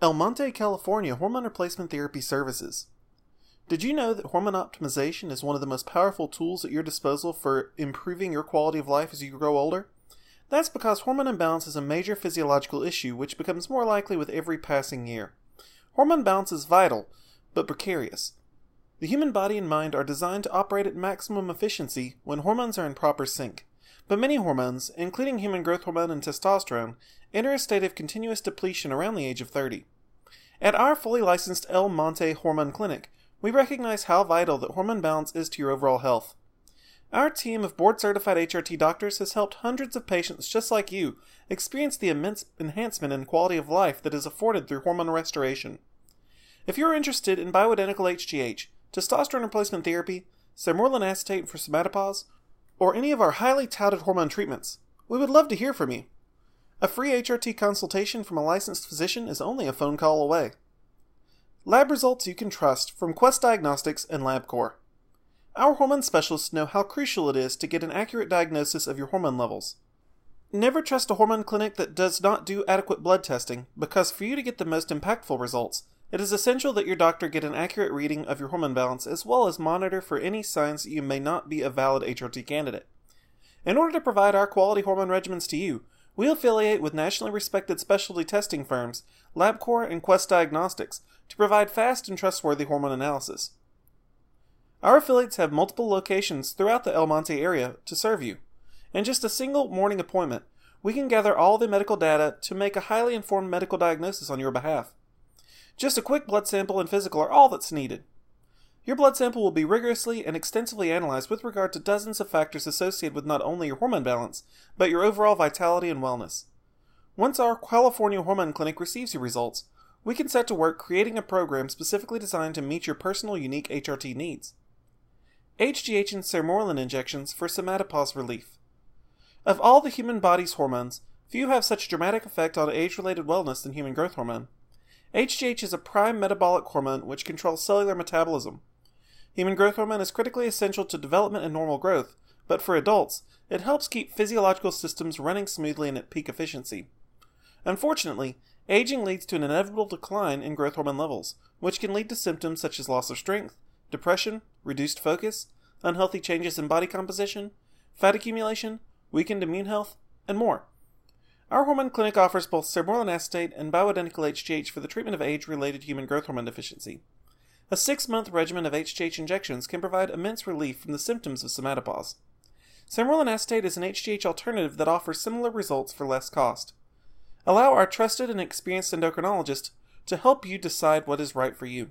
El Monte, California Hormone Replacement Therapy Services. Did you know that hormone optimization is one of the most powerful tools at your disposal for improving your quality of life as you grow older? That's because hormone imbalance is a major physiological issue which becomes more likely with every passing year. Hormone balance is vital, but precarious. The human body and mind are designed to operate at maximum efficiency when hormones are in proper sync. But many hormones, including human growth hormone and testosterone, enter a state of continuous depletion around the age of 30. At our fully licensed El Monte Hormone Clinic, we recognize how vital that hormone balance is to your overall health. Our team of board certified HRT doctors has helped hundreds of patients just like you experience the immense enhancement in quality of life that is afforded through hormone restoration. If you're interested in bioidentical HGH, testosterone replacement therapy, sermorelin acetate for somatopause, or any of our highly touted hormone treatments, we would love to hear from you. A free HRT consultation from a licensed physician is only a phone call away. Lab results you can trust from Quest Diagnostics and LabCorp. Our hormone specialists know how crucial it is to get an accurate diagnosis of your hormone levels. Never trust a hormone clinic that does not do adequate blood testing, because for you to get the most impactful results, it is essential that your doctor get an accurate reading of your hormone balance as well as monitor for any signs that you may not be a valid HRT candidate. In order to provide our quality hormone regimens to you, we affiliate with nationally respected specialty testing firms, LabCorp and Quest Diagnostics, to provide fast and trustworthy hormone analysis. Our affiliates have multiple locations throughout the El Monte area to serve you. In just a single morning appointment, we can gather all the medical data to make a highly informed medical diagnosis on your behalf. Just a quick blood sample and physical are all that's needed. Your blood sample will be rigorously and extensively analyzed with regard to dozens of factors associated with not only your hormone balance, but your overall vitality and wellness. Once our California Hormone Clinic receives your results, we can set to work creating a program specifically designed to meet your personal unique HRT needs. HGH and sermorelin injections for somatopause relief. Of all the human body's hormones, few have such dramatic effect on age-related wellness than human growth hormone. HGH is a prime metabolic hormone which controls cellular metabolism. Human growth hormone is critically essential to development and normal growth, but for adults, it helps keep physiological systems running smoothly and at peak efficiency. Unfortunately, aging leads to an inevitable decline in growth hormone levels, which can lead to symptoms such as loss of strength, depression, reduced focus, unhealthy changes in body composition, fat accumulation, weakened immune health, and more. Our hormone clinic offers both sermorelin acetate and bioidentical HGH for the treatment of age-related human growth hormone deficiency. A six-month regimen of HGH injections can provide immense relief from the symptoms of somatopause. Sermorelin acetate is an HGH alternative that offers similar results for less cost. Allow our trusted and experienced endocrinologist to help you decide what is right for you.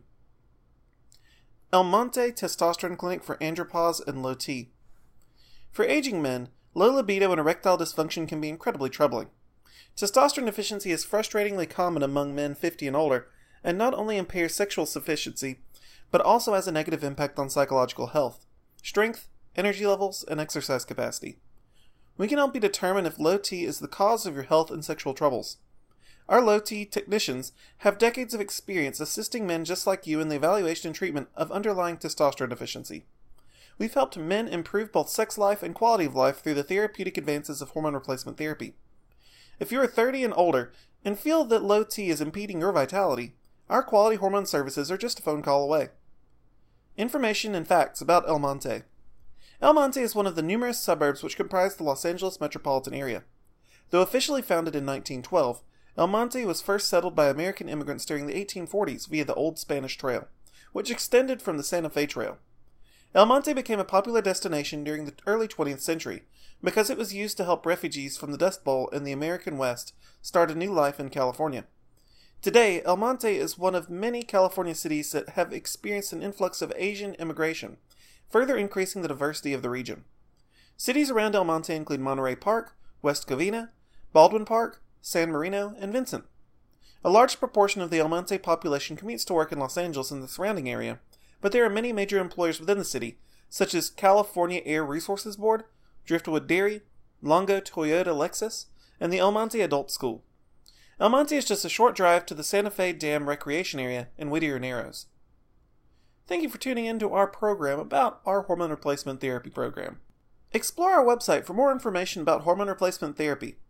El Monte Testosterone Clinic for Andropause and Low T. For aging men, low libido and erectile dysfunction can be incredibly troubling. Testosterone deficiency is frustratingly common among men 50 and older, and not only impairs sexual sufficiency, but also has a negative impact on psychological health, strength, energy levels, and exercise capacity. We can help you determine if low T is the cause of your health and sexual troubles. Our low T technicians have decades of experience assisting men just like you in the evaluation and treatment of underlying testosterone deficiency. We've helped men improve both sex life and quality of life through the therapeutic advances of hormone replacement therapy. If you are 30 and older and feel that low T is impeding your vitality, our quality hormone services are just a phone call away. Information and facts about El Monte. El Monte is one of the numerous suburbs which comprise the Los Angeles metropolitan area. Though officially founded in 1912, El Monte was first settled by American immigrants during the 1840s via the Old Spanish Trail, which extended from the Santa Fe Trail. El Monte became a popular destination during the early 20th century because it was used to help refugees from the Dust Bowl in the American West start a new life in California. Today, El Monte is one of many California cities that have experienced an influx of Asian immigration, further increasing the diversity of the region. Cities around El Monte include Monterey Park, West Covina, Baldwin Park, San Marino, and Vincent. A large proportion of the El Monte population commutes to work in Los Angeles and the surrounding area, but there are many major employers within the city, such as California Air Resources Board, Driftwood Dairy, Longo Toyota Lexus, and the El Monte Adult School. El Monte is just a short drive to the Santa Fe Dam Recreation Area in Whittier Narrows. Thank you for tuning in to our program about our hormone replacement therapy program. Explore our website for more information about hormone replacement therapy